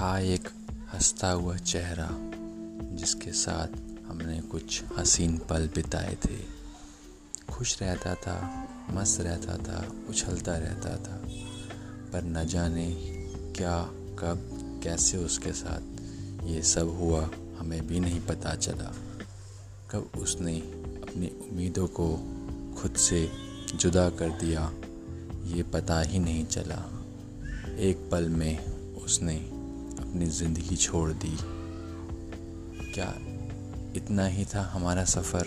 था एक हंसता हुआ चेहरा, जिसके साथ हमने कुछ हसीन पल बिताए थे। खुश रहता था, मस्त रहता था, उछलता रहता था, पर न जाने क्या, कब, कैसे उसके साथ ये सब हुआ, हमें भी नहीं पता चला। कब उसने अपनी उम्मीदों को खुद से जुदा कर दिया, ये पता ही नहीं चला। एक पल में उसने अपनी ज़िंदगी छोड़ दी। क्या इतना ही था हमारा सफ़र?